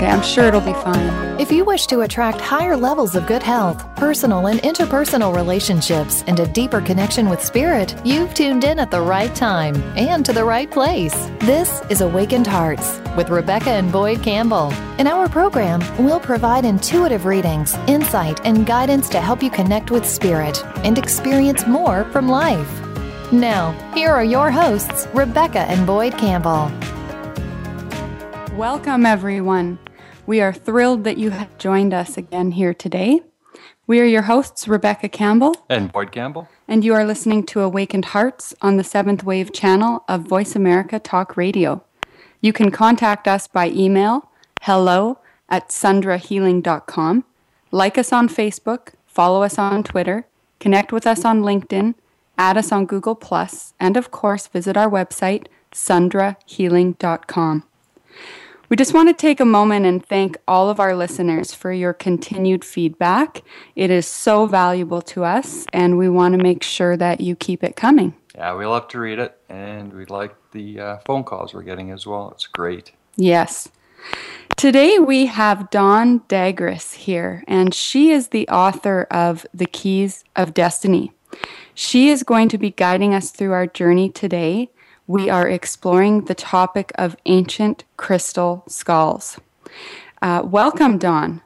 Okay, I'm sure it'll be fine. If you wish to attract higher levels of good health, personal and interpersonal relationships, and a deeper connection with spirit, you've tuned in at the right time and to the right place. This is Awakened Hearts with Rebecca and Boyd Campbell. In our program, we'll provide intuitive readings, insight, and guidance to help you connect with spirit and experience more from life. Now, here are your hosts, Rebecca and Boyd Campbell. Welcome, everyone. We are thrilled that you have joined us again here today. We are your hosts, Rebecca Campbell and Boyd Campbell, and you are listening to Awakened Hearts on the Seventh Wave channel of Voice America Talk Radio. You can contact us by email hello at sundrahealing.com, like us on Facebook, follow us on Twitter, connect with us on LinkedIn, add us on Google, and of course, visit our website, sundrahealing.com. We just want to take a moment and thank all of our listeners for your continued feedback. It is so valuable to us, and we want to make sure that you keep it coming. Yeah, we love to read it, and we like the uh, phone calls we're getting as well. It's great. Yes. Today we have Dawn Dagres here, and she is the author of The Keys of Destiny. She is going to be guiding us through our journey today we are exploring the topic of ancient crystal skulls. Uh, welcome, Dawn.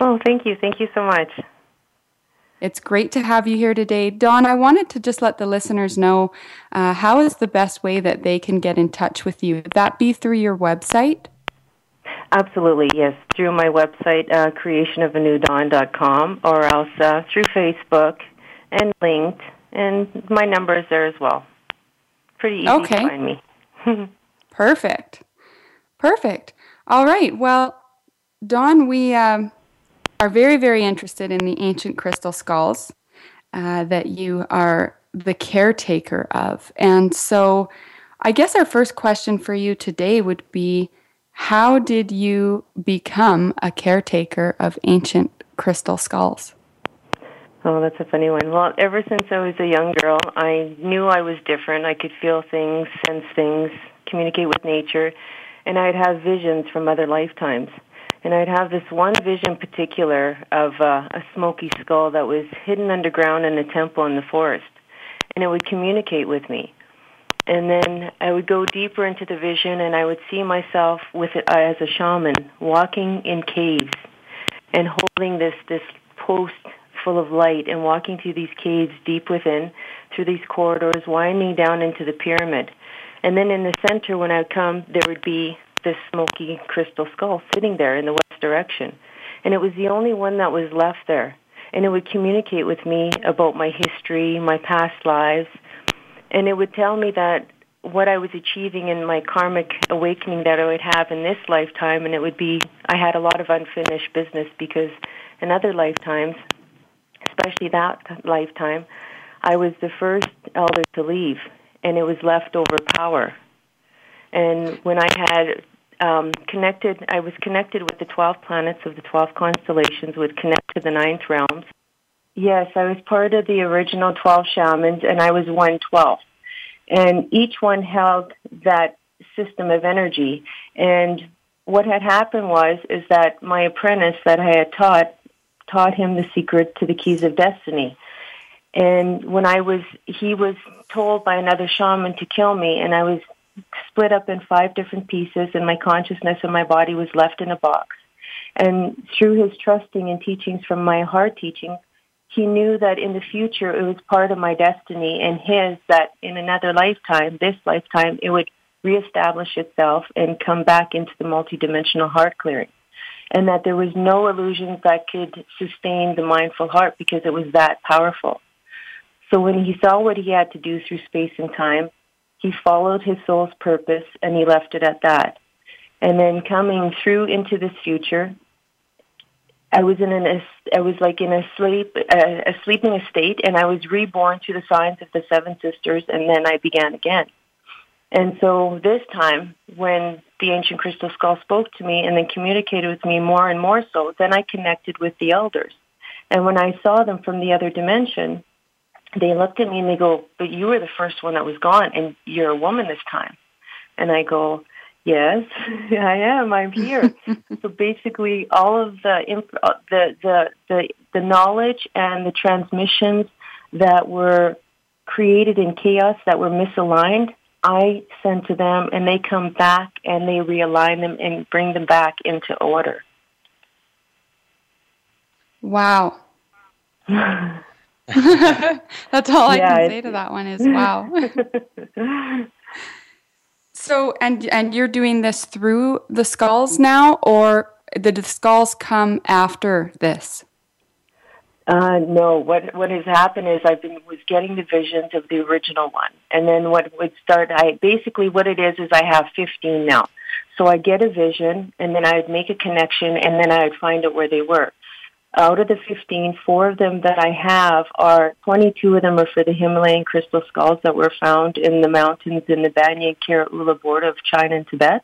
Oh, thank you. Thank you so much. It's great to have you here today. Dawn, I wanted to just let the listeners know uh, how is the best way that they can get in touch with you? Would that be through your website? Absolutely, yes. Through my website, uh, creationofanewdawn.com, or else uh, through Facebook and linked, and my number is there as well pretty easy okay. to find me. Perfect. Perfect. All right. Well, Dawn, we um, are very, very interested in the ancient crystal skulls uh, that you are the caretaker of. And so I guess our first question for you today would be how did you become a caretaker of ancient crystal skulls? Oh, that's a funny one. Well, ever since I was a young girl, I knew I was different. I could feel things, sense things, communicate with nature, and I'd have visions from other lifetimes. And I'd have this one vision particular of uh, a smoky skull that was hidden underground in a temple in the forest. And it would communicate with me. And then I would go deeper into the vision and I would see myself with it uh, as a shaman walking in caves and holding this, this post full of light and walking through these caves deep within, through these corridors, winding down into the pyramid. And then in the center, when I would come, there would be this smoky crystal skull sitting there in the west direction. And it was the only one that was left there. And it would communicate with me about my history, my past lives. And it would tell me that what I was achieving in my karmic awakening that I would have in this lifetime, and it would be I had a lot of unfinished business because in other lifetimes especially that lifetime, I was the first elder to leave, and it was leftover power. And when I had um, connected, I was connected with the 12 planets of the 12 constellations, would connect to the ninth realms. Yes, I was part of the original 12 shamans, and I was one 12. And each one held that system of energy. And what had happened was, is that my apprentice that I had taught taught him the secret to the keys of destiny. And when I was, he was told by another shaman to kill me, and I was split up in five different pieces, and my consciousness and my body was left in a box. And through his trusting and teachings from my heart teaching, he knew that in the future it was part of my destiny and his that in another lifetime, this lifetime, it would reestablish itself and come back into the multidimensional heart clearing and that there was no illusions that could sustain the mindful heart because it was that powerful. So when he saw what he had to do through space and time, he followed his soul's purpose and he left it at that. And then coming through into this future, I was in an I was like in a sleep a, a sleeping state, and I was reborn to the signs of the seven sisters, and then I began again. And so this time, when the ancient crystal skull spoke to me and then communicated with me more and more so, then I connected with the elders. And when I saw them from the other dimension, they looked at me and they go, "But you were the first one that was gone, and you're a woman this time." And I go, Yes, I am. I'm here. so basically, all of the, uh, the the the the knowledge and the transmissions that were created in chaos that were misaligned, I send to them, and they come back and they realign them and bring them back into order. Wow. That's all I can say to that one is wow. So, and and you're doing this through the skulls now, or did the skulls come after this? Uh, no, what what has happened is I've been was getting the visions of the original one, and then what would start. I basically what it is is I have fifteen now, so I get a vision, and then I'd make a connection, and then I'd find out where they were out of the 15, four of them that I have are 22 of them are for the Himalayan crystal skulls that were found in the mountains in the Bayan Kara Ula border of China and Tibet.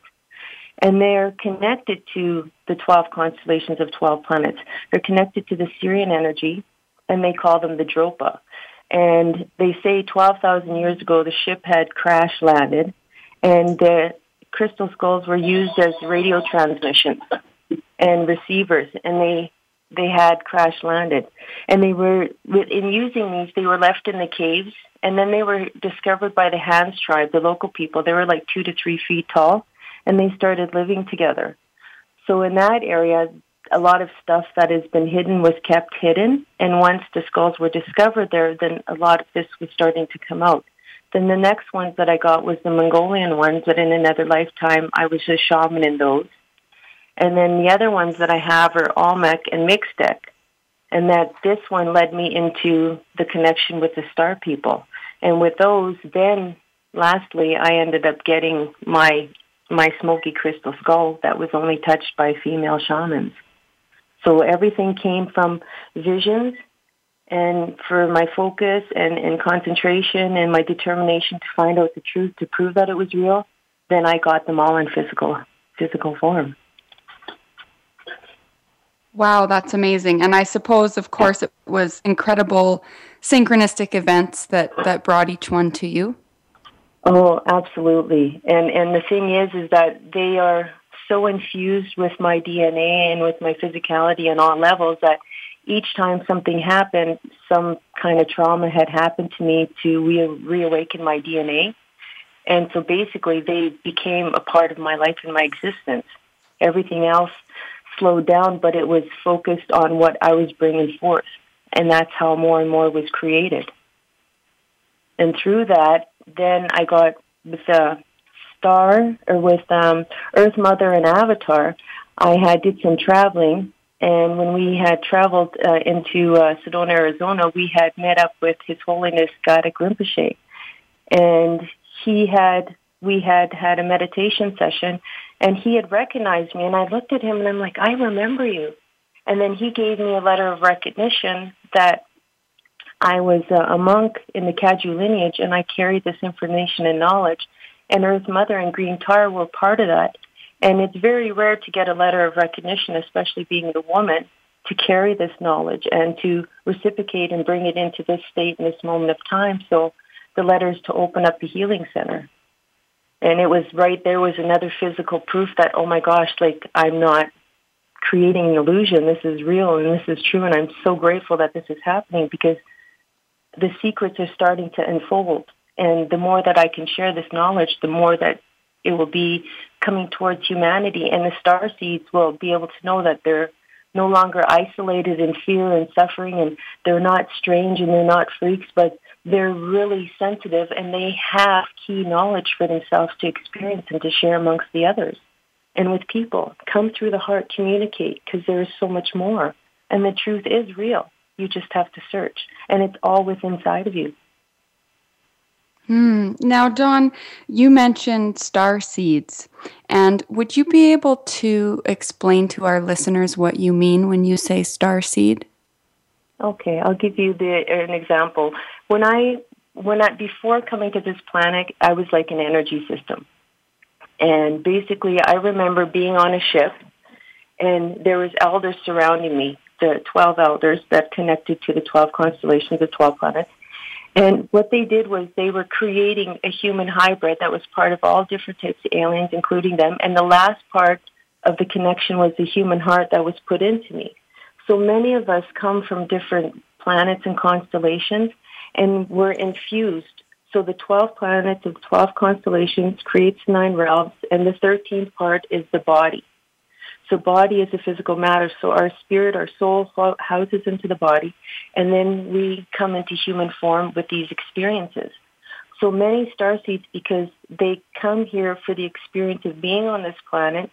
And they're connected to the 12 constellations of 12 planets. They're connected to the Sirian energy, and they call them the Dropa. And they say 12,000 years ago the ship had crash landed, and the crystal skulls were used as radio transmissions and receivers, and they they had crash landed. And they were, in using these, they were left in the caves. And then they were discovered by the Hans tribe, the local people. They were like two to three feet tall. And they started living together. So in that area, a lot of stuff that has been hidden was kept hidden. And once the skulls were discovered there, then a lot of this was starting to come out. Then the next ones that I got was the Mongolian ones, but in another lifetime, I was a shaman in those. And then the other ones that I have are Olmec and Mixtec. And that this one led me into the connection with the star people. And with those, then lastly, I ended up getting my my smoky crystal skull that was only touched by female shamans. So everything came from visions and for my focus and, and concentration and my determination to find out the truth to prove that it was real, then I got them all in physical physical form. Wow, that's amazing. And I suppose, of course, it was incredible synchronistic events that, that brought each one to you. Oh, absolutely. And and the thing is is that they are so infused with my DNA and with my physicality on all levels that each time something happened, some kind of trauma had happened to me to re- reawaken my DNA. And so basically they became a part of my life and my existence. Everything else slowed down, but it was focused on what I was bringing forth. And that's how more and more was created. And through that, then I got with the star or with um, Earth Mother and Avatar, I had did some traveling. And when we had traveled uh, into uh, Sedona, Arizona, we had met up with His Holiness Gadak Rinpoche. And he had, we had had a meditation session and he had recognized me, and I looked at him and I'm like, I remember you. And then he gave me a letter of recognition that I was a monk in the Kagyu lineage, and I carried this information and knowledge. And Earth Mother and Green Tara were part of that. And it's very rare to get a letter of recognition, especially being the woman, to carry this knowledge and to reciprocate and bring it into this state in this moment of time. So the letter is to open up the healing center and it was right there was another physical proof that oh my gosh like i'm not creating an illusion this is real and this is true and i'm so grateful that this is happening because the secrets are starting to unfold and the more that i can share this knowledge the more that it will be coming towards humanity and the star seeds will be able to know that they're no longer isolated in fear and suffering and they're not strange and they're not freaks but they're really sensitive and they have key knowledge for themselves to experience and to share amongst the others and with people. Come through the heart, communicate because there is so much more. And the truth is real. You just have to search. And it's all within inside of you. Hmm. Now, Dawn, you mentioned star seeds. And would you be able to explain to our listeners what you mean when you say star seed? Okay, I'll give you the, an example. When I when I before coming to this planet, I was like an energy system. And basically, I remember being on a ship and there was elders surrounding me, the 12 elders that connected to the 12 constellations of 12 planets. And what they did was they were creating a human hybrid that was part of all different types of aliens, including them. And the last part of the connection was the human heart that was put into me. So many of us come from different planets and constellations, and we're infused. So the 12 planets of 12 constellations creates nine realms, and the 13th part is the body. So body is a physical matter. So our spirit, our soul houses into the body, and then we come into human form with these experiences. So many star seeds, because they come here for the experience of being on this planet,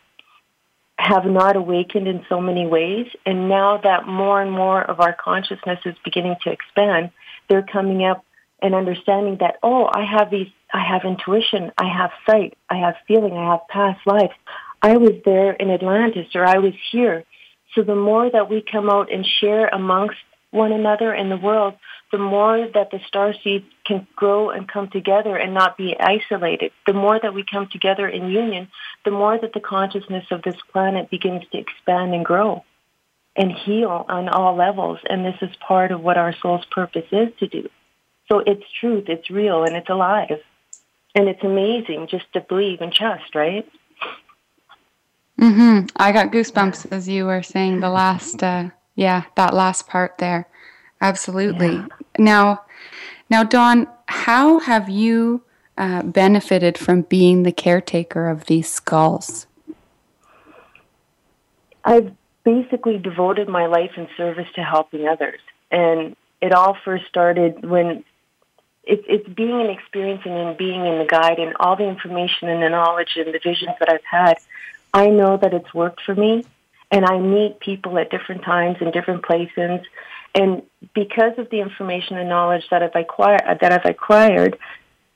have not awakened in so many ways. And now that more and more of our consciousness is beginning to expand, they're coming up and understanding that, oh, I have these, I have intuition, I have sight, I have feeling, I have past lives. I was there in Atlantis or I was here. So the more that we come out and share amongst one another in the world, the more that the star seeds can grow and come together and not be isolated. The more that we come together in union, the more that the consciousness of this planet begins to expand and grow and heal on all levels. And this is part of what our soul's purpose is to do. So it's truth, it's real, and it's alive. And it's amazing just to believe and trust, right? Mm-hmm. I got goosebumps as you were saying the last, uh, yeah, that last part there. Absolutely. Yeah. Now, now, Dawn, how have you uh, benefited from being the caretaker of these skulls? I've basically devoted my life in service to helping others, and it all first started when it's it's being and experiencing and being in the guide and all the information and the knowledge and the visions that I've had I know that it's worked for me, and I meet people at different times in different places. And because of the information and knowledge that I've acquired, that I've acquired,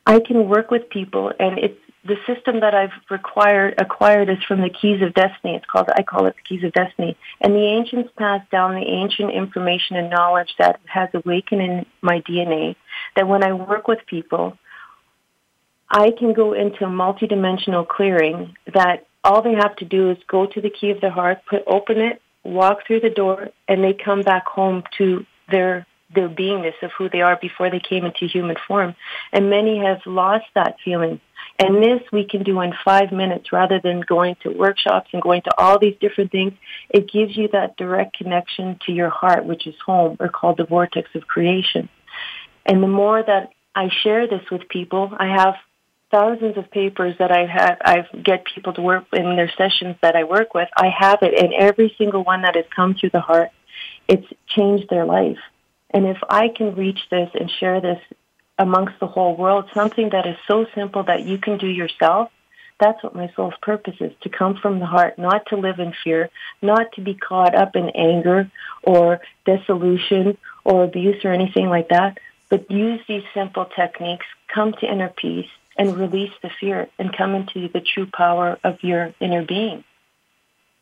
I can work with people, and it's the system that I've required acquired is from the keys of destiny. It's called I call it the keys of destiny. And the ancients passed down the ancient information and knowledge that has awakened in my DNA. That when I work with people, I can go into multidimensional clearing that all they have to do is go to the key of their heart, put open it, walk through the door, and they come back home to their their beingness of who they are before they came into human form. And many have lost that feeling. And this we can do in five minutes rather than going to workshops and going to all these different things. It gives you that direct connection to your heart, which is home, or called the vortex of creation. And the more that I share this with people, I have thousands of papers that I've had, I get people to work in their sessions that I work with. I have it, and every single one that has come through the heart, it's changed their life. And if I can reach this and share this amongst the whole world, something that is so simple that you can do yourself, that's what my soul's purpose is, to come from the heart, not to live in fear, not to be caught up in anger or dissolution or abuse or anything like that, but use these simple techniques, come to inner peace, and release the fear and come into the true power of your inner being,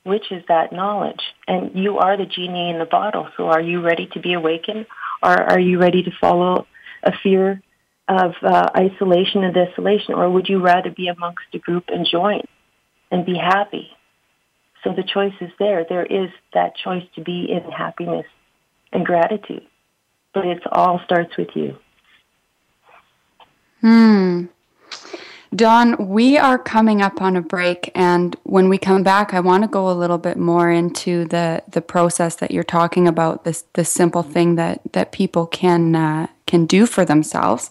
which is that knowledge. And you are the genie in the bottle. So are you ready to be awakened? Or are you ready to follow a fear of uh, isolation and desolation? Or would you rather be amongst a group and join and be happy? So the choice is there. There is that choice to be in happiness and gratitude. But it all starts with you. Hmm. Dawn, we are coming up on a break, and when we come back, I want to go a little bit more into the the process that you're talking about. This this simple thing that that people can uh, can do for themselves.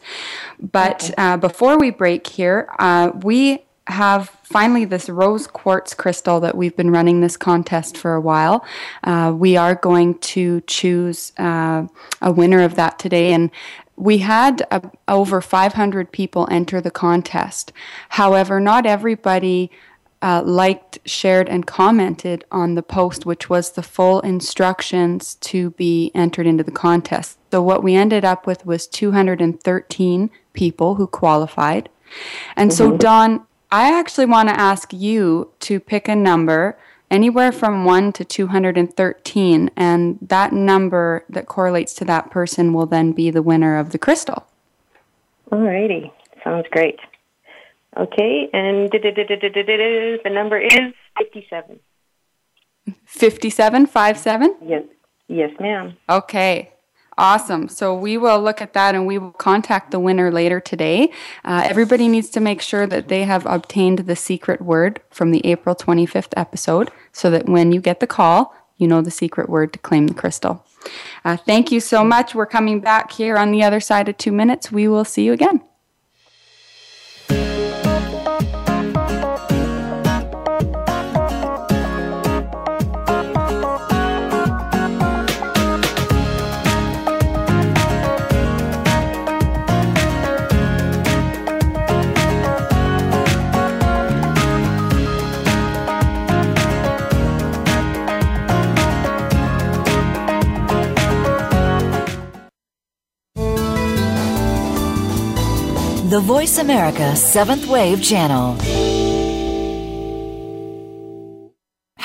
But uh, before we break here, uh, we have finally this rose quartz crystal that we've been running this contest for a while. Uh, we are going to choose uh, a winner of that today, and we had uh, over 500 people enter the contest. However, not everybody uh, liked, shared, and commented on the post, which was the full instructions to be entered into the contest. So, what we ended up with was 213 people who qualified. And so, Mhm. Dawn, I actually want to ask you to pick a number anywhere from 1 to 213, and that number that correlates to that person will then be the winner of the crystal. Alrighty, sounds great. Okay, and the number is 57. 57, 57? Yes, yes, ma'am. Okay. Awesome. So we will look at that and we will contact the winner later today. Uh, everybody needs to make sure that they have obtained the secret word from the April 25th episode so that when you get the call, you know the secret word to claim the crystal. Uh, thank you so much. We're coming back here on the other side of two minutes. We will see you again. The Voice America Seventh Wave Channel.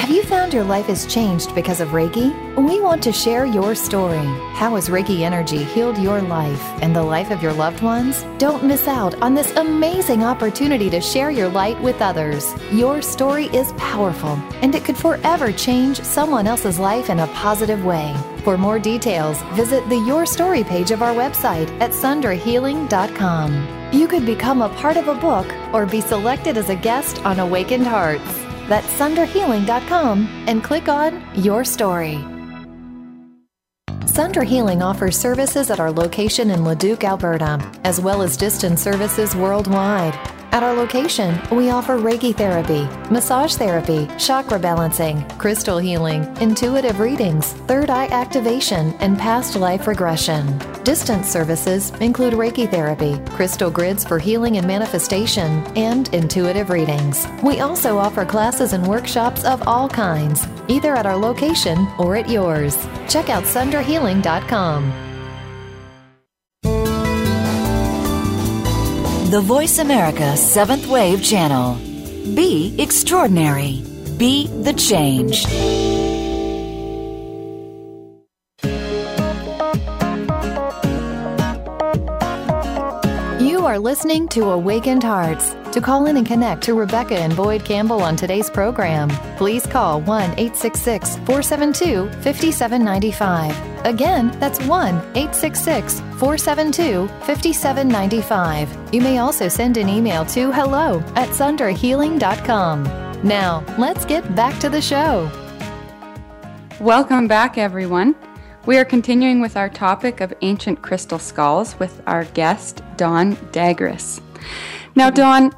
Have you found your life has changed because of Reiki? We want to share your story. How has Reiki energy healed your life and the life of your loved ones? Don't miss out on this amazing opportunity to share your light with others. Your story is powerful and it could forever change someone else's life in a positive way. For more details, visit the Your Story page of our website at sundrahealing.com. You could become a part of a book or be selected as a guest on Awakened Hearts. That's sundrahealing.com and click on Your Story. Sundra Healing offers services at our location in Leduc, Alberta, as well as distance services worldwide. At our location, we offer Reiki therapy, massage therapy, chakra balancing, crystal healing, intuitive readings, third eye activation, and past life regression. Distance services include Reiki therapy, crystal grids for healing and manifestation, and intuitive readings. We also offer classes and workshops of all kinds, either at our location or at yours. Check out sundrahealing.com. The Voice America Seventh Wave Channel. Be extraordinary. Be the change. You are listening to Awakened Hearts. To call in and connect to Rebecca and Boyd Campbell on today's program, please call 1 866 472 5795. Again, that's 1 866 472 5795. You may also send an email to hello at sundrahealing.com. Now, let's get back to the show. Welcome back, everyone. We are continuing with our topic of ancient crystal skulls with our guest, Dawn Dagres. Now, Dawn,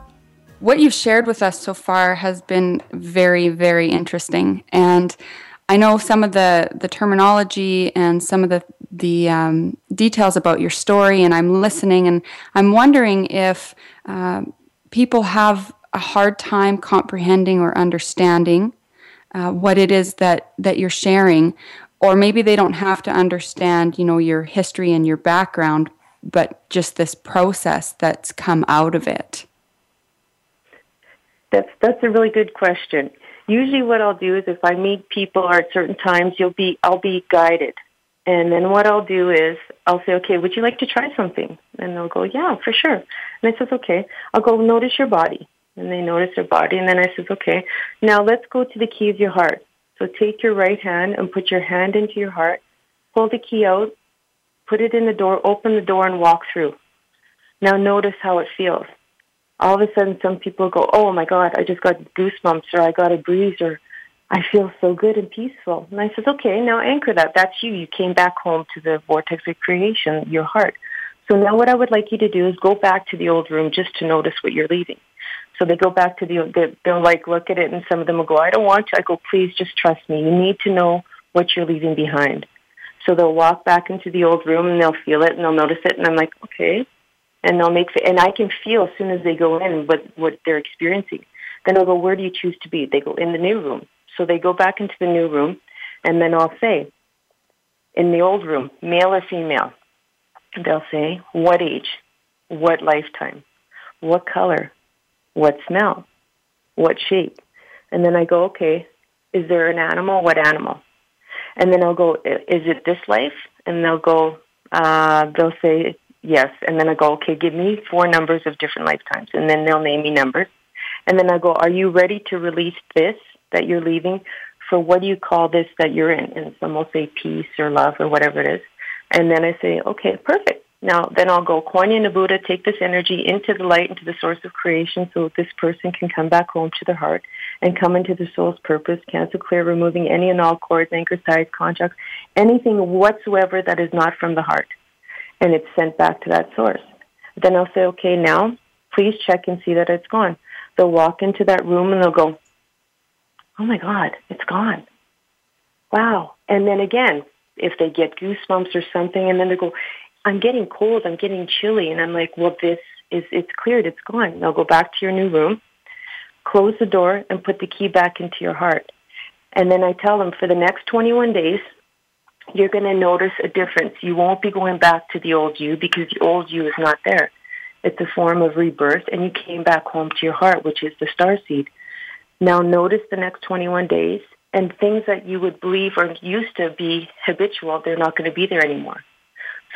what you've shared with us so far has been very, very interesting. And I know some of the, the terminology and some of the, the um, details about your story, and I'm listening, and I'm wondering if uh, people have a hard time comprehending or understanding uh, what it is that, that you're sharing, or maybe they don't have to understand, you know, your history and your background, but just this process that's come out of it. That's that's a really good question. Usually, what I'll do is if I meet people or at certain times, you'll be I'll be guided, and then what I'll do is I'll say, okay, would you like to try something? And they'll go, yeah, for sure. And I says, okay. I'll go notice your body, and they notice their body, and then I says, okay, now let's go to the key of your heart. So take your right hand and put your hand into your heart, pull the key out, put it in the door, open the door, and walk through. Now notice how it feels all of a sudden some people go, oh my God, I just got goosebumps or I got a breeze or I feel so good and peaceful. And I says, okay, now anchor that. That's you. You came back home to the vortex of creation, your heart. So now what I would like you to do is go back to the old room just to notice what you're leaving. So they go back to the, they'll like look at it and some of them will go, I don't want to. I go, please just trust me. You need to know what you're leaving behind. So they'll walk back into the old room and they'll feel it and they'll notice it. And I'm like, okay, and they'll make and I can feel as soon as they go in what what they're experiencing Then I'll go, where do you choose to be? They go, in the new room. So they go back into the new room, and then I'll say, in the old room, male or female? They'll say, what age? What lifetime? What color? What smell? What shape? And then I go, okay, is there an animal? What animal? And then I'll go, is it this life? And they'll go, uh, they'll say yes. And then I go, okay, give me four numbers of different lifetimes. And then they'll name me numbers. And then I go, are you ready to release this that you're leaving for what do you call this that you're in? And some will say peace or love or whatever it is. And then I say, okay, perfect. Now, then I'll go, Kuan Buddha, take this energy into the light, into the source of creation so this person can come back home to their heart and come into their soul's purpose, cancel clear, removing any and all cords, anchor ties, contracts, anything whatsoever that is not from the heart. And it's sent back to that source. Then I'll say, okay, now please check and see that it's gone. They'll walk into that room and they'll go, oh my God, it's gone. Wow. And then again, if they get goosebumps or something, and then they go, I'm getting cold, I'm getting chilly, and I'm like, well, this is, it's cleared, it's gone. Now go back to your new room, close the door, and put the key back into your heart. And then I tell them for the next 21 days, you're going to notice a difference. You won't be going back to the old you because the old you is not there. It's a form of rebirth, and you came back home to your heart, which is the star seed. Now notice the next 21 days, and things that you would believe or used to be habitual, they're not going to be there anymore.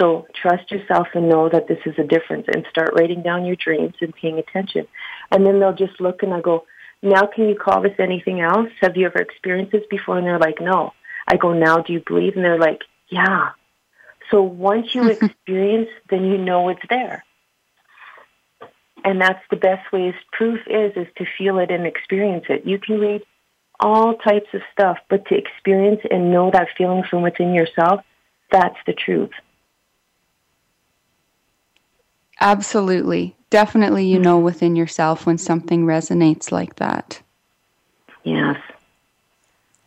So trust yourself and know that this is a difference and start writing down your dreams and paying attention. And then they'll just look and I go, now can you call this anything else? Have you ever experienced this before? And they're like, no. I go, now do you believe? And they're like, yeah. So once you experience, then you know it's there. And that's the best way proof is, is to feel it and experience it. You can read all types of stuff, but to experience and know that feeling from within yourself, that's the truth. Absolutely. Definitely, you know within yourself when something resonates like that. Yes.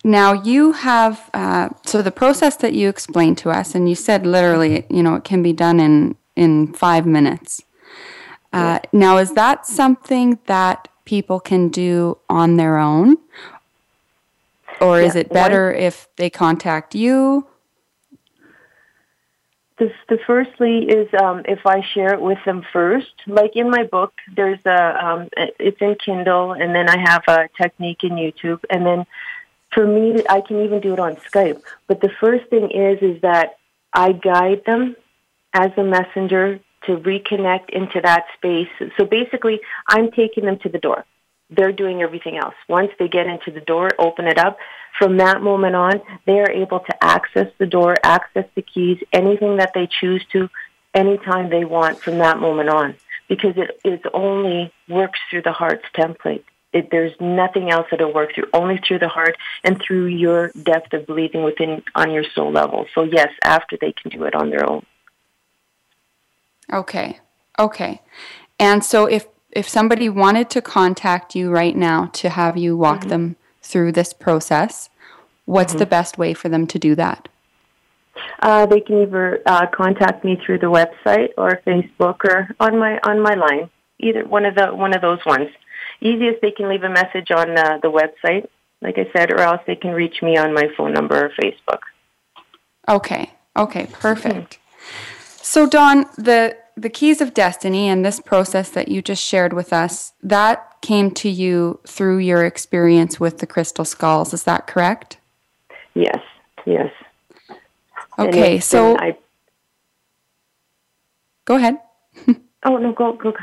Now, you have, uh, so the process that you explained to us, and you said literally, you know, it can be done in, in five minutes. Uh, now, is that something that people can do on their own? Or is it better if they contact you? The, the firstly is um, if I share it with them first. Like in my book, there's a um, it's in Kindle, and then I have a technique in YouTube, and then for me, I can even do it on Skype. But the first thing is is that I guide them as a messenger to reconnect into that space. So basically, I'm taking them to the door. They're doing everything else. Once they get into the door, open it up, from that moment on, they are able to access the door, access the keys, anything that they choose to, anytime they want from that moment on, because it is only works through the heart's template. It, there's nothing else that'll work through, only through the heart and through your depth of believing within on your soul level. So yes, after they can do it on their own. Okay. Okay. And so if if somebody wanted to contact you right now to have you walk mm-hmm. them through this process, what's mm-hmm. the best way for them to do that? Uh, they can either uh, contact me through the website or Facebook or on my on my line. Either one of the one of those ones. Easiest they can leave a message on uh, the website, like I said, or else they can reach me on my phone number or Facebook. Okay. Okay. Perfect. Mm-hmm. So Dawn, the the keys of destiny and this process that you just shared with us, that came to you through your experience with the crystal skulls. Is that correct? Yes, yes. Okay, so I, go ahead. oh no, go go.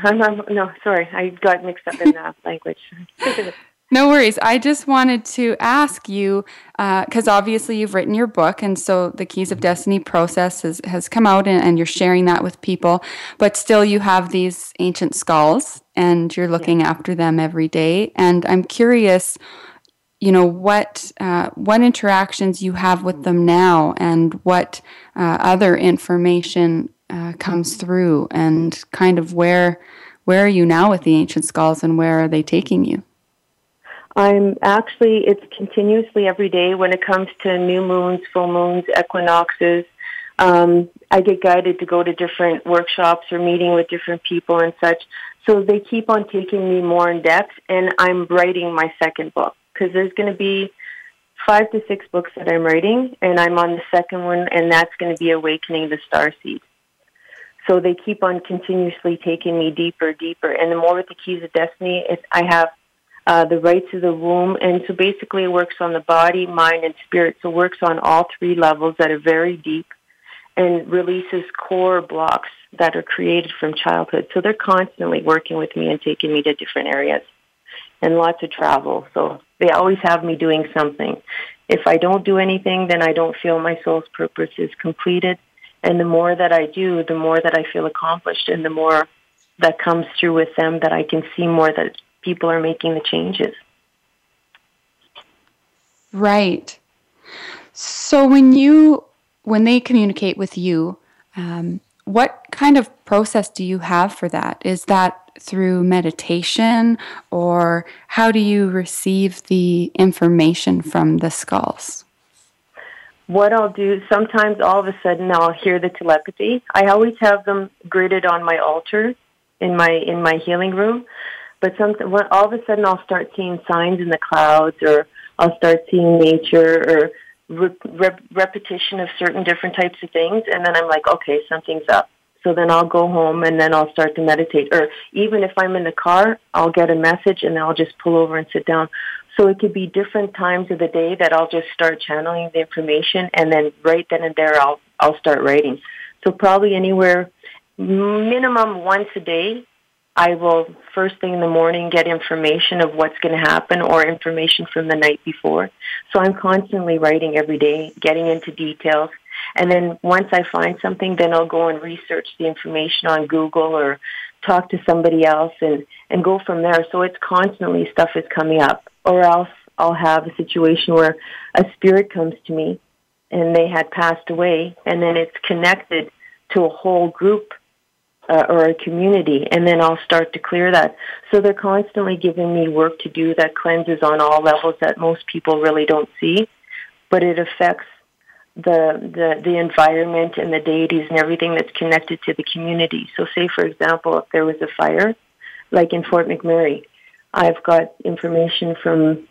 No, sorry, I got mixed up in the language. No worries. I just wanted to ask you because uh, obviously you've written your book, and so the Keys of Destiny process has, has come out, and, and you're sharing that with people. But still, you have these ancient skulls, and you're looking yeah. after them every day. And I'm curious, you know, what uh, what interactions you have with them now, and what uh, other information uh, comes through, and kind of where where are you now with the ancient skulls, and where are they taking you? I'm actually, it's continuously every day when it comes to new moons, full moons, equinoxes. Um, I get guided to go to different workshops or meeting with different people and such. So they keep on taking me more in depth, and I'm writing my second book because there's going to be five to six books that I'm writing, and I'm on the second one, and that's going to be Awakening the Star Seed. So they keep on continuously taking me deeper, deeper, and the more with the Keys of Destiny, I have uh, the rites of the womb, and so basically it works on the body, mind, and spirit. So it works on all three levels that are very deep, and releases core blocks that are created from childhood. So they're constantly working with me and taking me to different areas and lots of travel. So they always have me doing something. If I don't do anything, then I don't feel my soul's purpose is completed. And the more that I do, the more that I feel accomplished and the more that comes through with them that I can see more that people are making the changes. Right. So when you when they communicate with you, um, what kind of process do you have for that? Is that through meditation, or how do you receive the information from the skulls? What I'll do, sometimes all of a sudden I'll hear the telepathy. I always have them gridded on my altar in my in my healing room, but some all of a sudden I'll start seeing signs in the clouds, or I'll start seeing nature, or re- rep- repetition of certain different types of things, and then I'm like, okay, something's up. So then I'll go home and then I'll start to meditate. Or even if I'm in the car, I'll get a message and then I'll just pull over and sit down. So it could be different times of the day that I'll just start channeling the information and then right then and there I'll I'll start writing. So probably anywhere minimum once a day I will first thing in the morning get information of what's going to happen or information from the night before. So I'm constantly writing every day, getting into details. And then once I find something, then I'll go and research the information on Google or talk to somebody else and, and go from there. So it's constantly stuff is coming up. Or else I'll have a situation where a spirit comes to me and they had passed away and then it's connected to a whole group uh, or a community, and then I'll start to clear that. So they're constantly giving me work to do that cleanses on all levels that most people really don't see, but it affects the the the environment and the deities and everything that's connected to the community. So, say for example, if there was a fire, like in Fort McMurray, I've got information from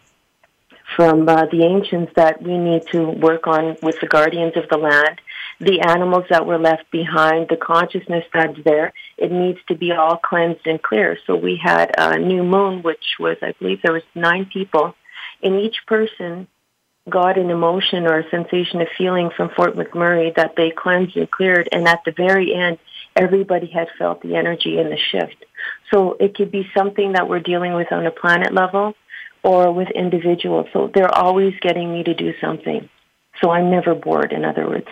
from uh, the ancients that we need to work on with the guardians of the land the animals that were left behind, the consciousness that's there, it needs to be all cleansed and clear. So we had a new moon, which was, I believe there was nine people, and each person got an emotion or a sensation of feeling from Fort McMurray that they cleansed and cleared, and at the very end, everybody had felt the energy and the shift. So it could be something that we're dealing with on a planet level or with individuals. So they're always getting me to do something. So I'm never bored, in other words.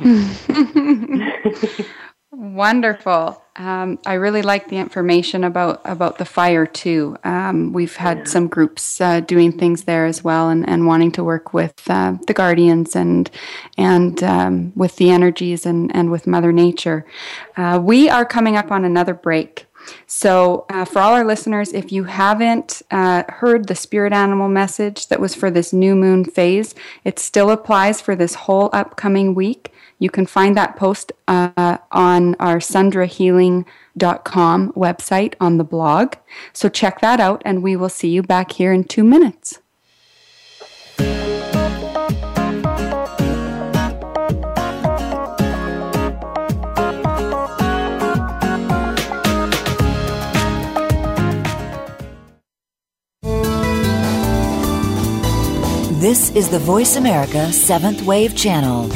Wonderful. Um, I really like the information about about the fire too. Um, we've had yeah. some groups uh, doing things there as well, and, and wanting to work with uh, the guardians and and um, with the energies and and with Mother Nature. Uh, we are coming up on another break. So, uh, for all our listeners, if you haven't uh, heard the spirit animal message that was for this new moon phase, it still applies for this whole upcoming week. You can find that post uh, on our sundrahealing.com website on the blog. So check that out, and we will see you back here in two minutes. This is the Voice America Seventh Wave Channel.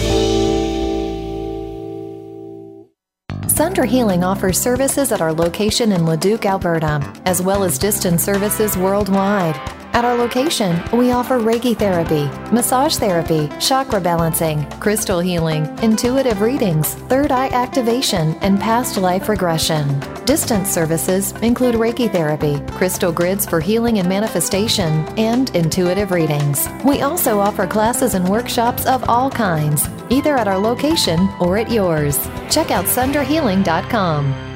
Sundra Healing offers services at our location in Leduc, Alberta, as well as distance services worldwide. At our location, we offer Reiki therapy, massage therapy, chakra balancing, crystal healing, intuitive readings, third eye activation, and past life regression. Distance services include Reiki therapy, crystal grids for healing and manifestation, and intuitive readings. We also offer classes and workshops of all kinds, either at our location or at yours. Check out sundrahealing.com.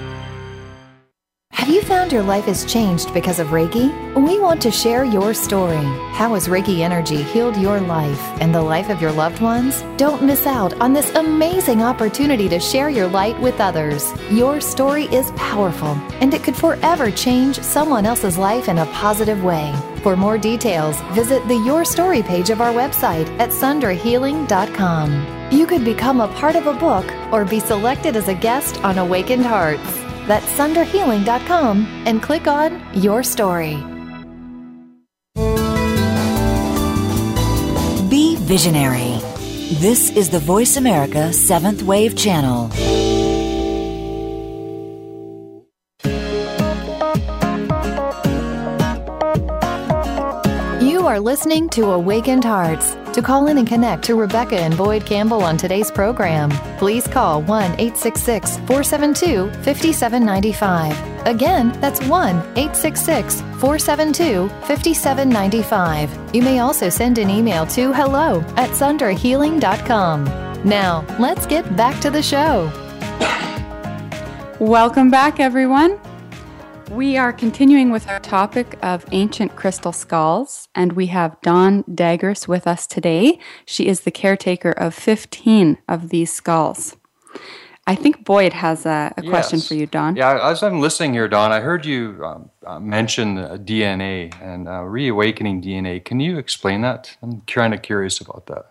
Have you found your life has changed because of Reiki? We want to share your story. How has Reiki energy healed your life and the life of your loved ones? Don't miss out on this amazing opportunity to share your light with others. Your story is powerful and it could forever change someone else's life in a positive way. For more details, visit the Your Story page of our website at sundrahealing.com. You could become a part of a book or be selected as a guest on Awakened Hearts. That's sundrahealing.com and click on Your Story. Be visionary. This is the Voice America Seventh Wave Channel. Are listening to Awakened Hearts. To call in and connect to Rebecca and Boyd Campbell on today's program, please call 1 866 472 5795. Again, that's 1 866 472 5795. You may also send an email to hello at sundrahealing.com. Now, let's get back to the show. Welcome back, everyone. We are continuing with our topic of ancient crystal skulls, and we have Dawn Dagres with us today. She is the caretaker of 15 of these skulls. I think Boyd has a, a yes. question for you, Dawn. Yeah, as I'm listening here, Dawn, I heard you um, uh, mention uh, DNA and uh, reawakening DNA. Can you explain that? I'm kind of curious about that.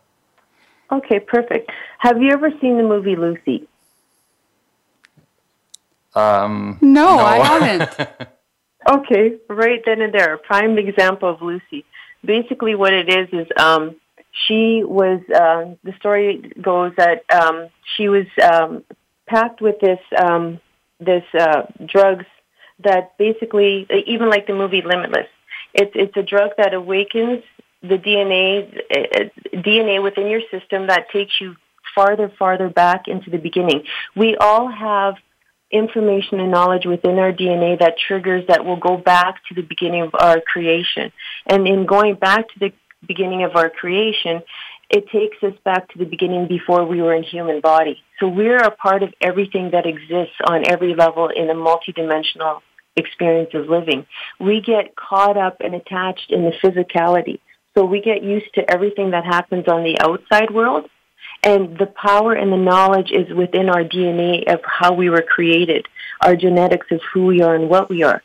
Okay, perfect. Have you ever seen the movie Lucy? Um, no, no, I haven't. okay, right then and there, a prime example of Lucy. Basically, what it is is um, she was. Uh, the story goes that um, she was um, packed with this um, this uh, drugs that basically, even like the movie Limitless, it's it's a drug that awakens the DNA uh, DNA within your system that takes you farther farther back into the beginning. We all have information and knowledge within our DNA that triggers that will go back to the beginning of our creation. And in going back to the beginning of our creation, it takes us back to the beginning before we were in human body. So we're a part of everything that exists on every level in a multidimensional experience of living. We get caught up and attached in the physicality. So we get used to everything that happens on the outside world and the power and the knowledge is within our DNA of how we were created, our genetics of who we are and what we are.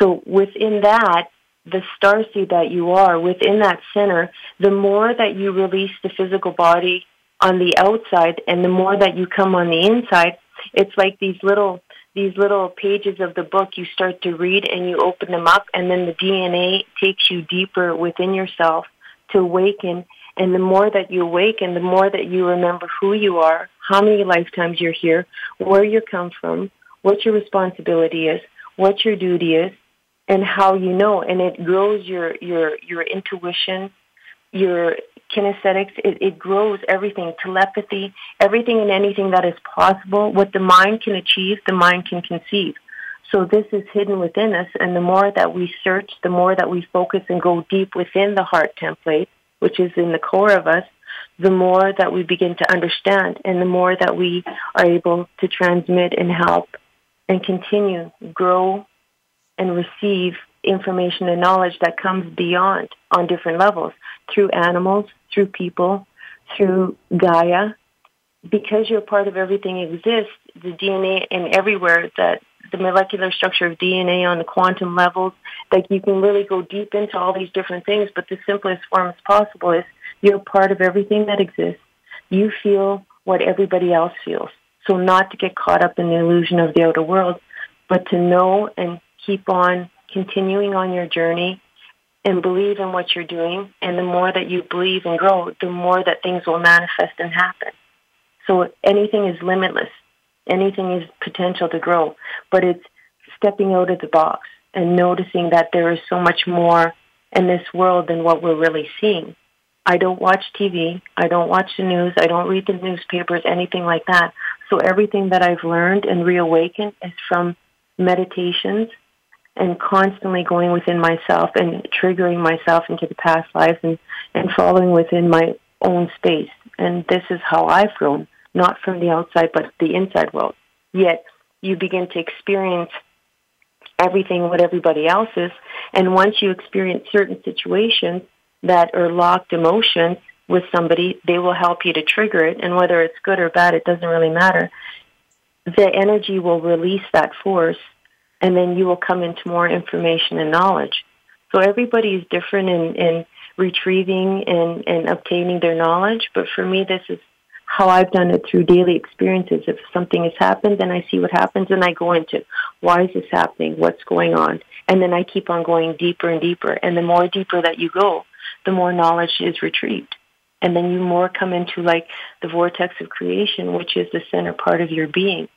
So within that, the starseed that you are, within that center, the more that you release the physical body on the outside and the more that you come on the inside, it's like these little these little pages of the book you start to read and you open them up and then the DNA takes you deeper within yourself to awaken and the more that you awaken, the more that you remember who you are, how many lifetimes you're here, where you come from, what your responsibility is, what your duty is, and how you know. And it grows your, your, your intuition, your kinesthetics. It, it grows everything, telepathy, everything and anything that is possible. What the mind can achieve, the mind can conceive. So this is hidden within us, and the more that we search, the more that we focus and go deep within the heart template, which is in the core of us, the more that we begin to understand and the more that we are able to transmit and help and continue, grow and receive information and knowledge that comes beyond on different levels through animals, through people, through Gaia. Because you're part of everything exists, the DNA and everywhere that the molecular structure of DNA on the quantum levels. Like you can really go deep into all these different things, but the simplest form as possible is you're part of everything that exists. You feel what everybody else feels. So not to get caught up in the illusion of the outer world, but to know and keep on continuing on your journey and believe in what you're doing. And the more that you believe and grow, the more that things will manifest and happen. So anything is limitless anything is potential to grow, but it's stepping out of the box and noticing that there is so much more in this world than what we're really seeing. I don't watch TV. I don't watch the news. I don't read the newspapers, anything like that. So everything that I've learned and reawakened is from meditations and constantly going within myself and triggering myself into the past lives and, and following within my own space. And this is how I've grown not from the outside, but the inside world. Yet you begin to experience everything what everybody else is. And once you experience certain situations that are locked emotions with somebody, they will help you to trigger it. And whether it's good or bad, it doesn't really matter. The energy will release that force and then you will come into more information and knowledge. So everybody is different in, in retrieving and, and obtaining their knowledge. But for me, this is how I've done it through daily experiences. If something has happened, then I see what happens and I go into why is this happening? What's going on? And then I keep on going deeper and deeper. And the more deeper that you go, the more knowledge is retrieved. And then you more come into like the vortex of creation, which is the center part of your being.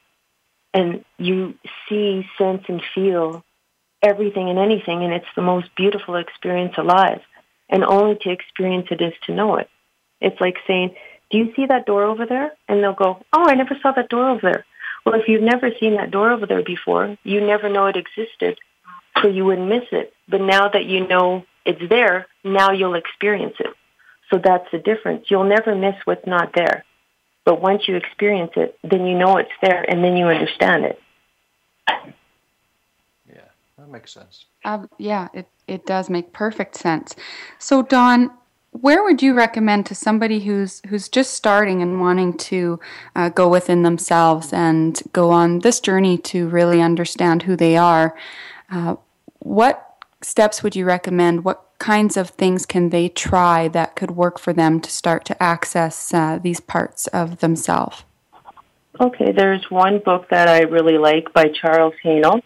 And you see, sense, and feel everything and anything, and it's the most beautiful experience alive. And only to experience it is to know it. It's like saying, do you see that door over there? And they'll go, oh, I never saw that door over there. Well, if you've never seen that door over there before, you never know it existed, so you wouldn't miss it. But now that you know it's there, now you'll experience it. So that's the difference. You'll never miss what's not there. But once you experience it, then you know it's there and then you understand it. Yeah, that makes sense. Uh, yeah, it, it does make perfect sense. So, Dawn, where would you recommend to somebody who's who's just starting and wanting to uh, go within themselves and go on this journey to really understand who they are? Uh, what steps would you recommend? What kinds of things can they try that could work for them to start to access uh, these parts of themselves? Okay, there's one book that I really like by Charles Haanel,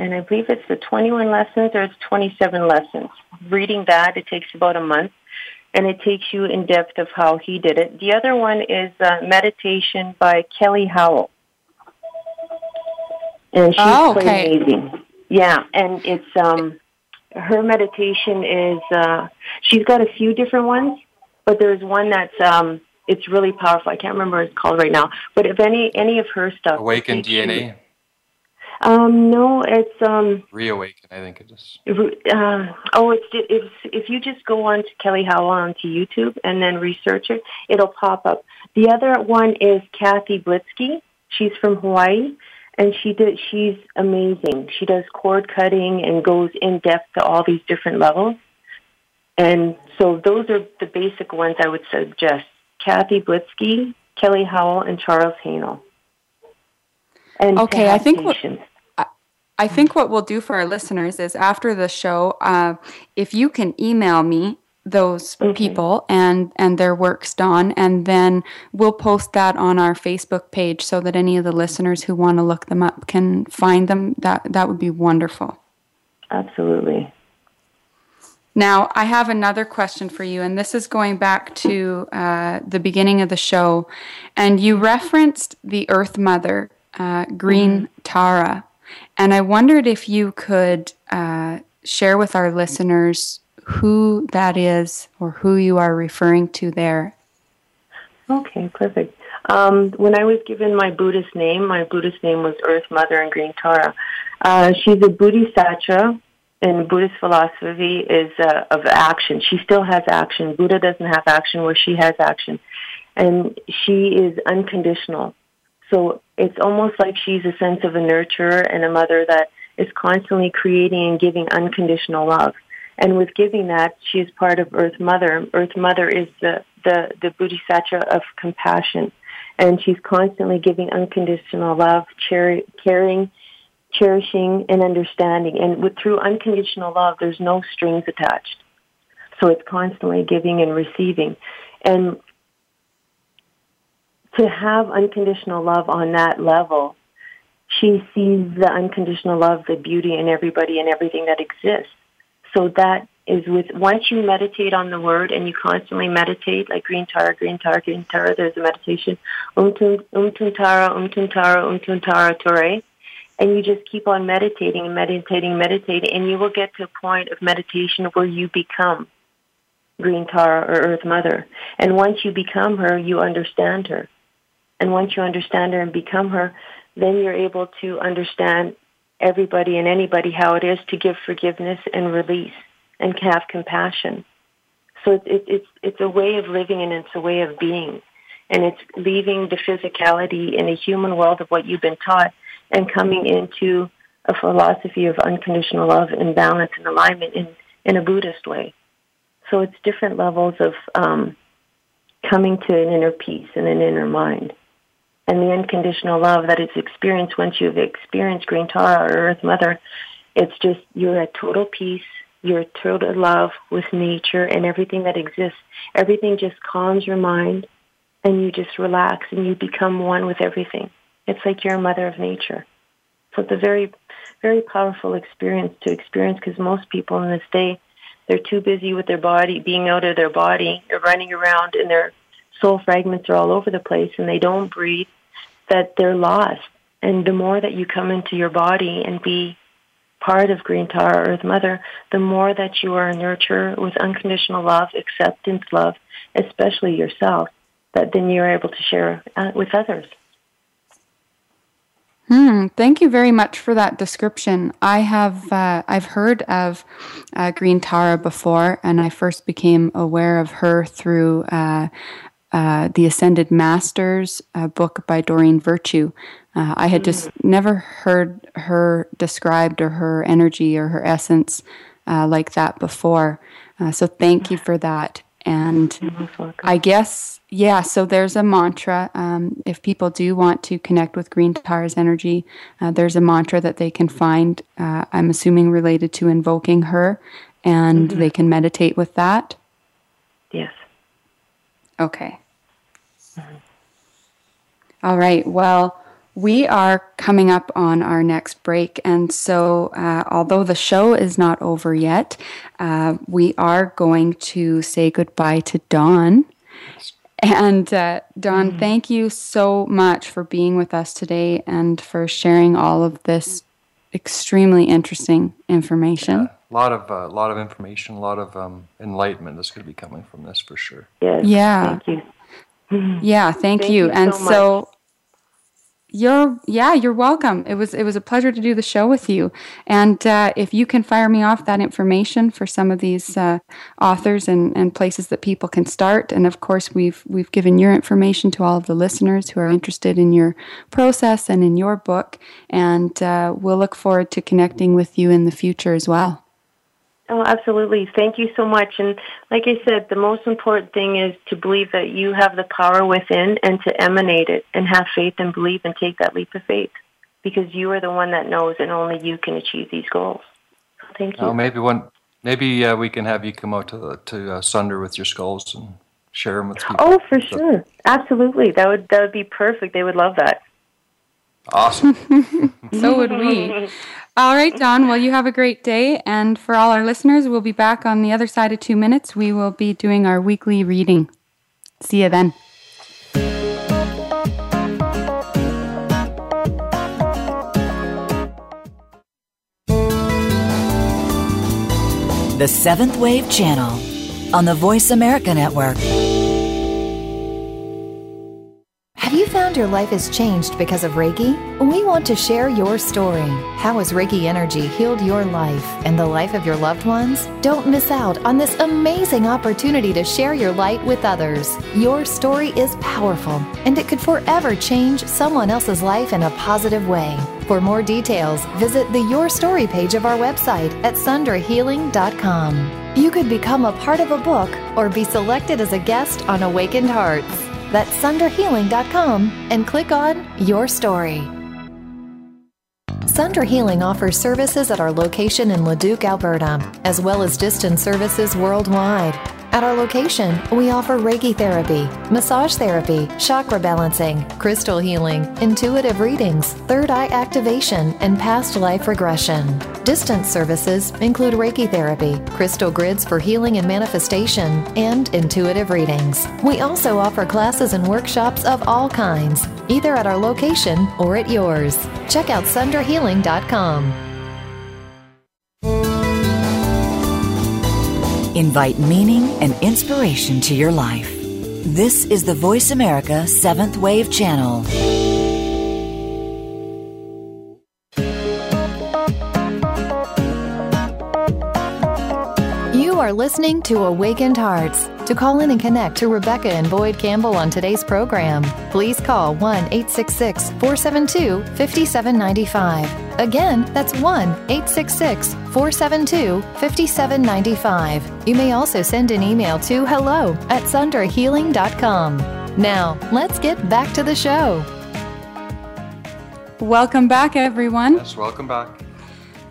and I believe it's the 21 lessons or it's 27 lessons. Reading that, it takes about a month and it takes you in depth of how he did it. The other one is uh, Meditation by Kelly Howell. And she's oh, okay. amazing. Yeah, and it's um her meditation is uh she's got a few different ones, but there's one that's um it's really powerful. I can't remember what it's called right now. But if any any of her stuff Awaken DNA. You, um, no, it's um. Reawaken, I think it is. Uh, oh, it's if if you just go on to Kelly Howell onto YouTube and then research it, it'll pop up. The other one is Kathy Blitzky. She's from Hawaii, and she did. She's amazing. She does cord cutting and goes in depth to all these different levels. And so those are the basic ones I would suggest: Kathy Blitzky, Kelly Howell, and Charles Haanel. And okay, I think what, I think what we'll do for our listeners is after the show, uh, if you can email me those okay. people and and their works Dawn and then we'll post that on our Facebook page so that any of the listeners who want to look them up can find them. That that would be wonderful. Absolutely. Now i have another question for you and this is going back to uh, the beginning of the show. And you referenced the earth mother uh, green mm-hmm. tara and I wondered if you could uh, share with our listeners who that is or who you are referring to there. Okay, perfect. Um, when I was given my Buddhist name, my Buddhist name was Earth Mother and Green Tara. Uh, she's a bodhisattva, and Buddhist philosophy is uh, of action. She still has action. Buddha doesn't have action where she has action. And she is unconditional. So it's almost like she's a sense of a nurturer and a mother that is constantly creating and giving unconditional love. And with giving that, she is part of Earth Mother. Earth Mother is the, the, the bodhisattva of compassion. And she's constantly giving unconditional love, caring, cherishing, and understanding. And with, through unconditional love, there's no strings attached. So it's constantly giving and receiving. And to have unconditional love on that level, she sees the unconditional love, the beauty in everybody and everything that exists. So that is with, once you meditate on the word and you constantly meditate, like green tara, green tara, green tara, there's a meditation, umtum, umtum tara, umtum tara, umtum tara, tore. And you just keep on meditating and meditating, meditating, and you will get to a point of meditation where you become Green Tara or Earth Mother. And once you become her, you understand her. And once you understand her and become her, then you're able to understand everybody and anybody how it is to give forgiveness and release and have compassion. So it, it, it's it's a way of living and it's a way of being, and it's leaving the physicality in a human world of what you've been taught and coming into a philosophy of unconditional love and balance and alignment in, in a Buddhist way. So it's different levels of um, coming to an inner peace and an inner mind. And the unconditional love that is experienced once you've experienced Green Tara or Earth Mother, it's just you're at total peace, you're at total love with nature and everything that exists. Everything just calms your mind and you just relax and you become one with everything. It's like you're a mother of nature. So it's a very, very powerful experience to experience because most people in this day, they're too busy with their body, being out of their body, they're running around and their soul fragments are all over the place and they don't breathe, that they're lost. And the more that you come into your body and be part of Green Tara Earth Mother, the more that you are nurtured with unconditional love, acceptance, love, especially yourself, that then you're able to share uh, with others. Hmm, thank you very much for that description. I have uh, I've heard of uh, Green Tara before, and I first became aware of her through uh, uh the Ascended Masters book by Doreen Virtue. Uh, I had just mm. never heard her described or her energy or her essence uh, like that before. so thank you for that. And I guess, yeah, so there's a mantra. Um, if people do want to connect with Green Tara's energy, uh, there's a mantra that they can find, uh, I'm assuming related to invoking her, and mm-hmm. they can meditate with that. Yes. Okay. Mm-hmm. All right. Well, we are coming up on our next break, and so uh, although the show is not over yet, uh, we are going to say goodbye to Dawn. And uh, Dawn, mm. thank you so much for being with us today and for sharing all of this extremely interesting information. Yeah, a lot of a uh, lot of information, a lot of um, enlightenment that's going to be coming from this for sure. Yes, yeah. Thank you. Yeah, thank, thank you. you. And so, so you're yeah, you're welcome. It was it was a pleasure to do the show with you. And uh, if you can fire me off that information for some of these uh, authors and, and places that people can start, and of course we've we've given your information to all of the listeners who are interested in your process and in your book, and uh, we'll look forward to connecting with you in the future as well. Oh, absolutely. Thank you so much. And like I said, the most important thing is to believe that you have the power within and to emanate it and have faith and believe and take that leap of faith because you are the one that knows and only you can achieve these goals. thank you. Oh, maybe one, maybe uh, we can have you come out to the, to uh, Sundra with your skulls and share them with people. Oh, for sure. Absolutely. That would that would be perfect. They would love that. Awesome. so would we. All right, Dawn. Well, you have a great day. And for all our listeners, we'll be back on the other side of two minutes. We will be doing our weekly reading. See you then. The Seventh Wave Channel on the Voice America Network. Have you found your life has changed because of Reiki? We want to share your story. How has Reiki energy healed your life and the life of your loved ones? Don't miss out on this amazing opportunity to share your light with others. Your story is powerful and it could forever change someone else's life in a positive way. For more details, visit the Your Story page of our website at sundrahealing.com. You could become a part of a book or be selected as a guest on Awakened Hearts. That's sundrahealing.com and click on Your Story. Sundra Healing offers services at our location in Leduc, Alberta, as well as distance services worldwide. At our location, we offer Reiki therapy, massage therapy, chakra balancing, crystal healing, intuitive readings, third eye activation, and past life regression. Distance services include Reiki therapy, crystal grids for healing and manifestation, and intuitive readings. We also offer classes and workshops of all kinds, either at our location or at yours. Check out sundrahealing.com. Invite meaning and inspiration to your life. This is the Voice America Seventh Wave Channel. You are listening to Awakened Hearts. To call in and connect to Rebecca and Boyd Campbell on today's program, please call 1 866 472 5795 Again, that's 1 866 472 5795. You may also send an email to hello at sundrahealing.com. Now, let's get back to the show. Welcome back, everyone. Yes, welcome back.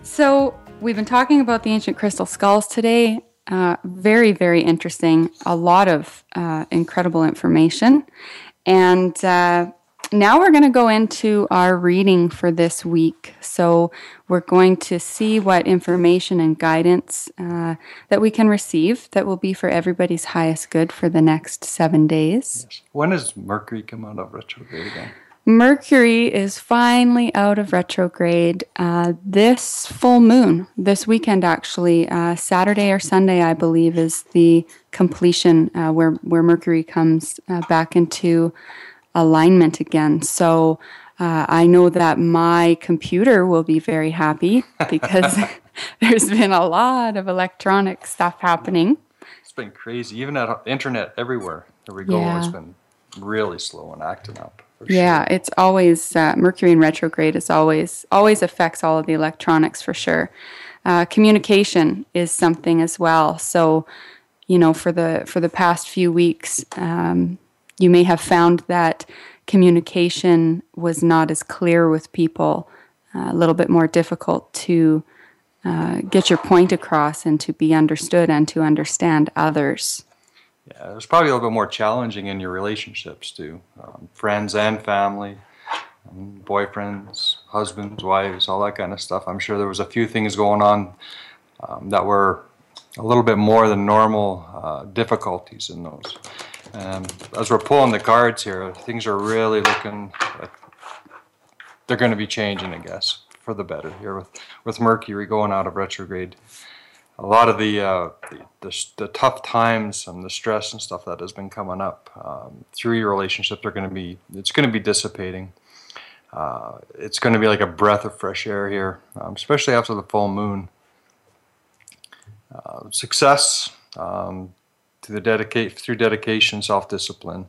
So, we've been talking about the ancient crystal skulls today. Uh, very, very interesting. A lot of uh, incredible information. And uh, now we're going to go into our reading for this week. So, we're going to see what information and guidance uh, that we can receive that will be for everybody's highest good for the next seven days. Yes. When does Mercury come out of retrograde again? Mercury is finally out of retrograde uh, this full moon, this weekend actually. Uh, Saturday or Sunday, I believe, is the completion uh, where, where Mercury comes uh, back into alignment again. So uh, I know that my computer will be very happy because there's been a lot of electronic stuff happening. It's been crazy. Even at internet everywhere where we go, Yeah. it's been really slow and acting up. Yeah, it's always uh, Mercury in retrograde is always always affects all of the electronics for sure. Uh, communication is something as well. So, you know, for the for the past few weeks, um, you may have found that communication was not as clear with people, uh, a little bit more difficult to uh, get your point across and to be understood and to understand others. Yeah, it was probably a little bit more challenging in your relationships too, um, friends and family, um, boyfriends, husbands, wives, all that kind of stuff. I'm sure there was a few things going on um, that were a little bit more than normal uh, difficulties in those. And as we're pulling the cards here, things are really looking like they're going to be changing, I guess, for the better here with with Mercury going out of retrograde a lot of the, uh, the, the the tough times and the stress and stuff that has been coming up um, through your relationship are going to be it's going to be dissipating. Uh, it's going to be like a breath of fresh air here, um, especially after the full moon. Uh, success um, the dedicate through dedication, self discipline.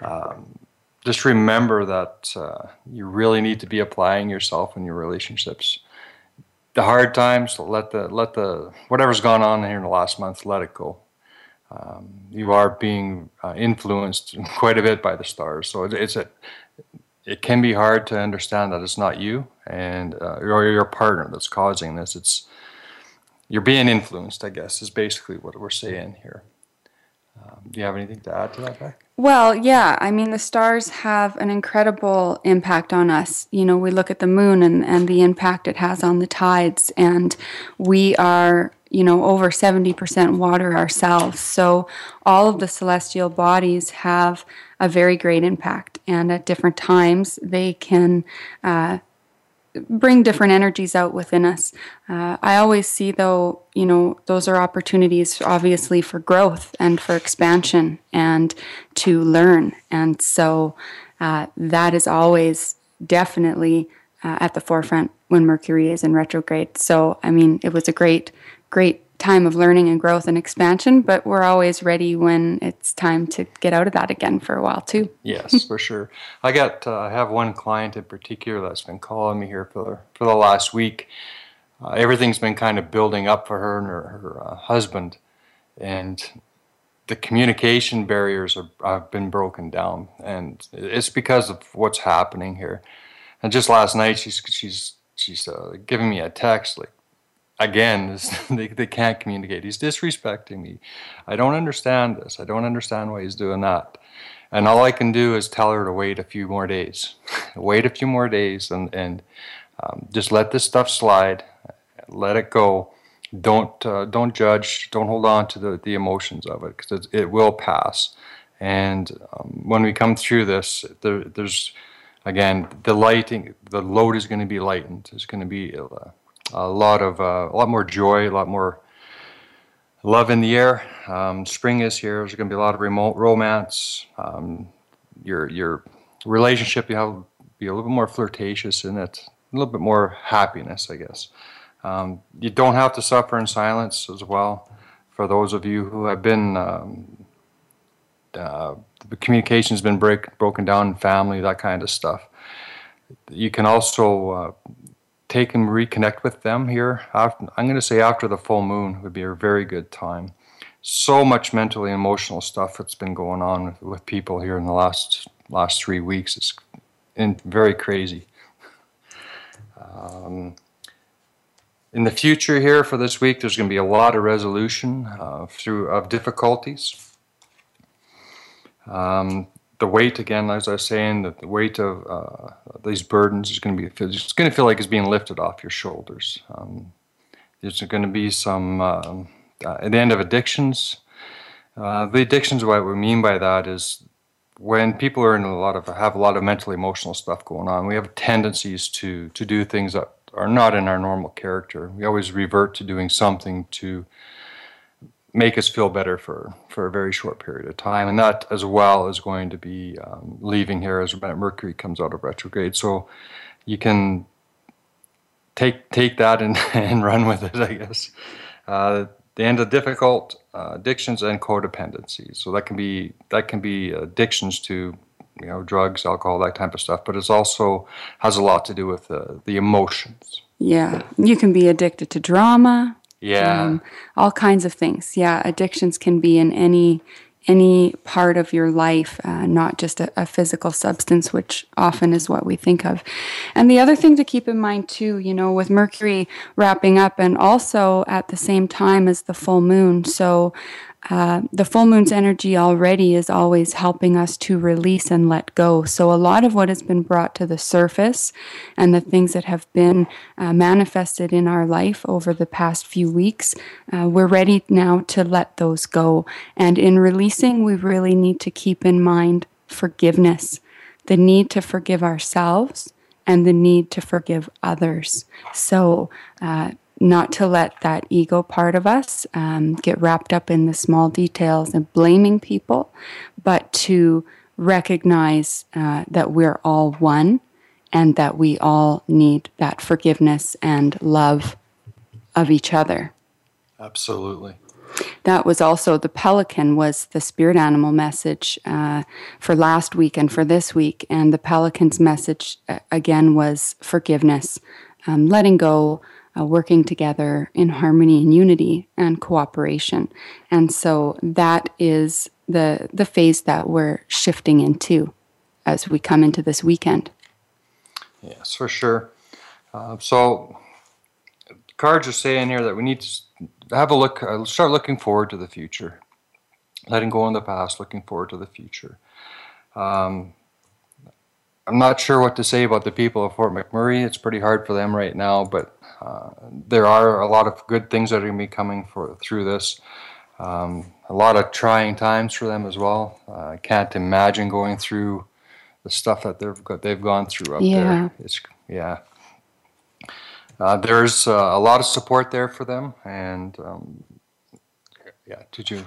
Um, just remember that uh, you really need to be applying yourself in your relationships the hard times let the let the whatever's gone on here in the last month let it go. Um, you are being uh, influenced quite a bit by the stars. So it, it's a it can be hard to understand that it's not you and uh, or your partner that's causing this. It's you're being influenced i guess is basically what we're saying here um, do you have anything to add to that Beck? Well, yeah. I mean, the stars have an incredible impact on us. You know, we look at the moon and, and the impact it has on the tides, and we are, you know, over 70% water ourselves. So all of the celestial bodies have a very great impact, and at different times, they can. Uh, bring different energies out within us. Uh, I always see, though, you know, those are opportunities, obviously, for growth and for expansion and to learn. And so uh, that is always definitely uh, at the forefront when Mercury is in retrograde. So, I mean, it was a great, great time of learning and growth and expansion, but we're always ready when it's time to get out of that again for a while, too. Yes, for sure. I got uh, I have one client in particular that's been calling me here for the, for the last week. Uh, everything's been kind of building up for her and her, her uh, husband, and the communication barriers are, have been broken down, and it's because of what's happening here. And just last night, she's she's she's uh, giving me a text like, again, they, they can't communicate. He's disrespecting me. I don't understand this. I don't understand why he's doing that. And all I can do is tell her to wait a few more days. wait a few more days and, and um, just let this stuff slide. Let it go. Don't uh, don't judge. Don't hold on to the, the emotions of it because it, it will pass. And um, when we come through this, there, there's again the lighting. The load is going to be lightened. It's going to be uh, a lot of uh, a lot more joy, a lot more love in the air. Um, spring is here. There's going to be a lot of remote romance. Um, your your relationship you have be a little bit more flirtatious in it, a little bit more happiness, I guess. Um, you don't have to suffer in silence as well. For those of you who have been um, uh, the communication's been break, broken down in family, that kind of stuff. You can also uh, take and reconnect with them here. After, I'm going to say after the full moon would be a very good time. So much mentally emotional stuff that's been going on with, with people here in the last last three weeks. It's in, very crazy. Um, in the future here for this week, there's going to be a lot of resolution uh, through of difficulties. Um, the weight again, as I was saying, the, the weight of uh, these burdens is going to be it's going to feel like it's being lifted off your shoulders. Um, there's going to be some uh, at the end of addictions. Uh, the addictions, what we mean by that is when people are in a lot of have a lot of mental emotional stuff going on, we have tendencies to to do things that are not in our normal character. We always revert to doing something to make us feel better for, for a very short period of time. And that as well is going to be um, leaving here as Mercury comes out of retrograde. So you can take take that and, and run with it, I guess. Uh, the end of difficult uh, addictions and codependencies. So that can be that can be addictions to you know drugs, alcohol, that type of stuff. But it also has a lot to do with uh, the emotions. Yeah, you can be addicted to drama. Yeah. Um, all kinds of things. Yeah, addictions can be in any any part of your life, uh, not just a, a, physical substance, which often is what we think of. And the other thing to keep in mind, too, you know, with Mercury wrapping up and also at the same time as the full moon. So uh, the full moon's energy already is always helping us to release and let go. So, a lot of what has been brought to the surface and the things that have been uh, manifested in our life over the past few weeks, uh, we're ready now to let those go. And in releasing, we really need to keep in mind forgiveness, the need to forgive ourselves and the need to forgive others. So, uh, not to let that ego part of us um, get wrapped up in the small details and blaming people, but to recognize uh, that we're all one and that we all need that forgiveness and love of each other. Absolutely. That was also the pelican was the spirit animal message uh, for last week and for this week, and the pelican's message uh, again was forgiveness, um, letting go, uh, working together in harmony and unity and cooperation. And so that is the the phase that we're shifting into as we come into this weekend. Yes, for sure. Uh, so cards are saying here that we need to have a look, uh, start looking forward to the future, letting go in the past, looking forward to the future. Um, I'm not sure what to say about the people of Fort McMurray. It's pretty hard for them right now, but uh, there are a lot of good things that are going to be coming for through this. Um, a lot of trying times for them as well. Uh, I can't imagine going through the stuff that they've got, they've gone through up yeah. there. It's yeah. Uh, there's uh, a lot of support there for them, and um, yeah. Did you?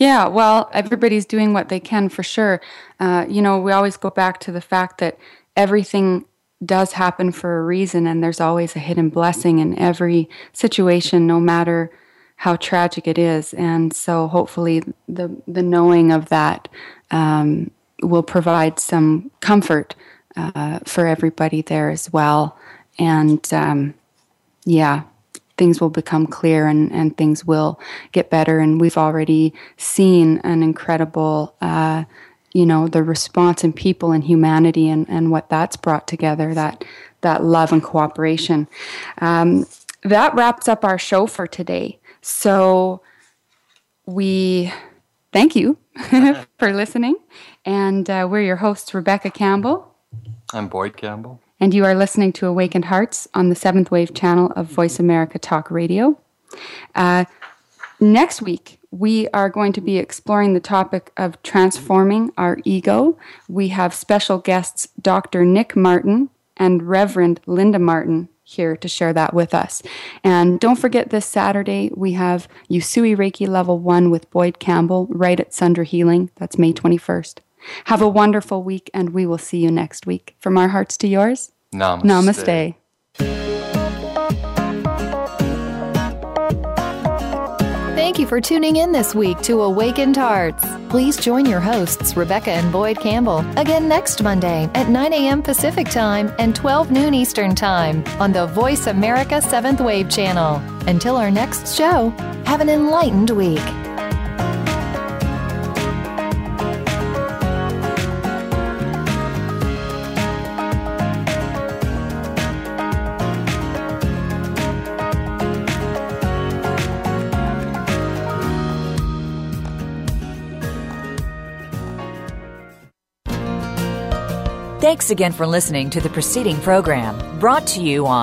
Yeah, well, everybody's doing what they can for sure. Uh, you know, we always go back to the fact that everything does happen for a reason, and there's always a hidden blessing in every situation, no matter how tragic it is. And so, hopefully, the the knowing of that um, will provide some comfort uh, for everybody there as well. And um, yeah, things will become clear and, and things will get better. And we've already seen an incredible uh, you know the response in people and humanity and, and what that's brought together that that love and cooperation. Um, that wraps up our show for today. So we thank you for listening. And uh, we're your hosts rebecca campbell. I'm boyd campbell and you are listening to awakened hearts on the seventh wave channel of voice america talk radio uh, next week we are going to be exploring the topic of transforming our ego. We have special guests Dr. Nick Martin and Reverend Linda Martin here to share that with us. And don't forget this Saturday, we have Usui Reiki Level 1 with Boyd Campbell right at Sundra Healing. That's May 21st. Have a wonderful week, and we will see you next week. From our hearts to yours, Namaste. Namaste. Thank you for tuning in this week to Awakened Hearts. Please join your hosts, Rebecca and Boyd Campbell, again next Monday at 9 a.m. Pacific Time and 12 noon Eastern Time on the Voice America 7th Wave channel. Until our next show, have an enlightened week. Thanks again for listening to the preceding program brought to you on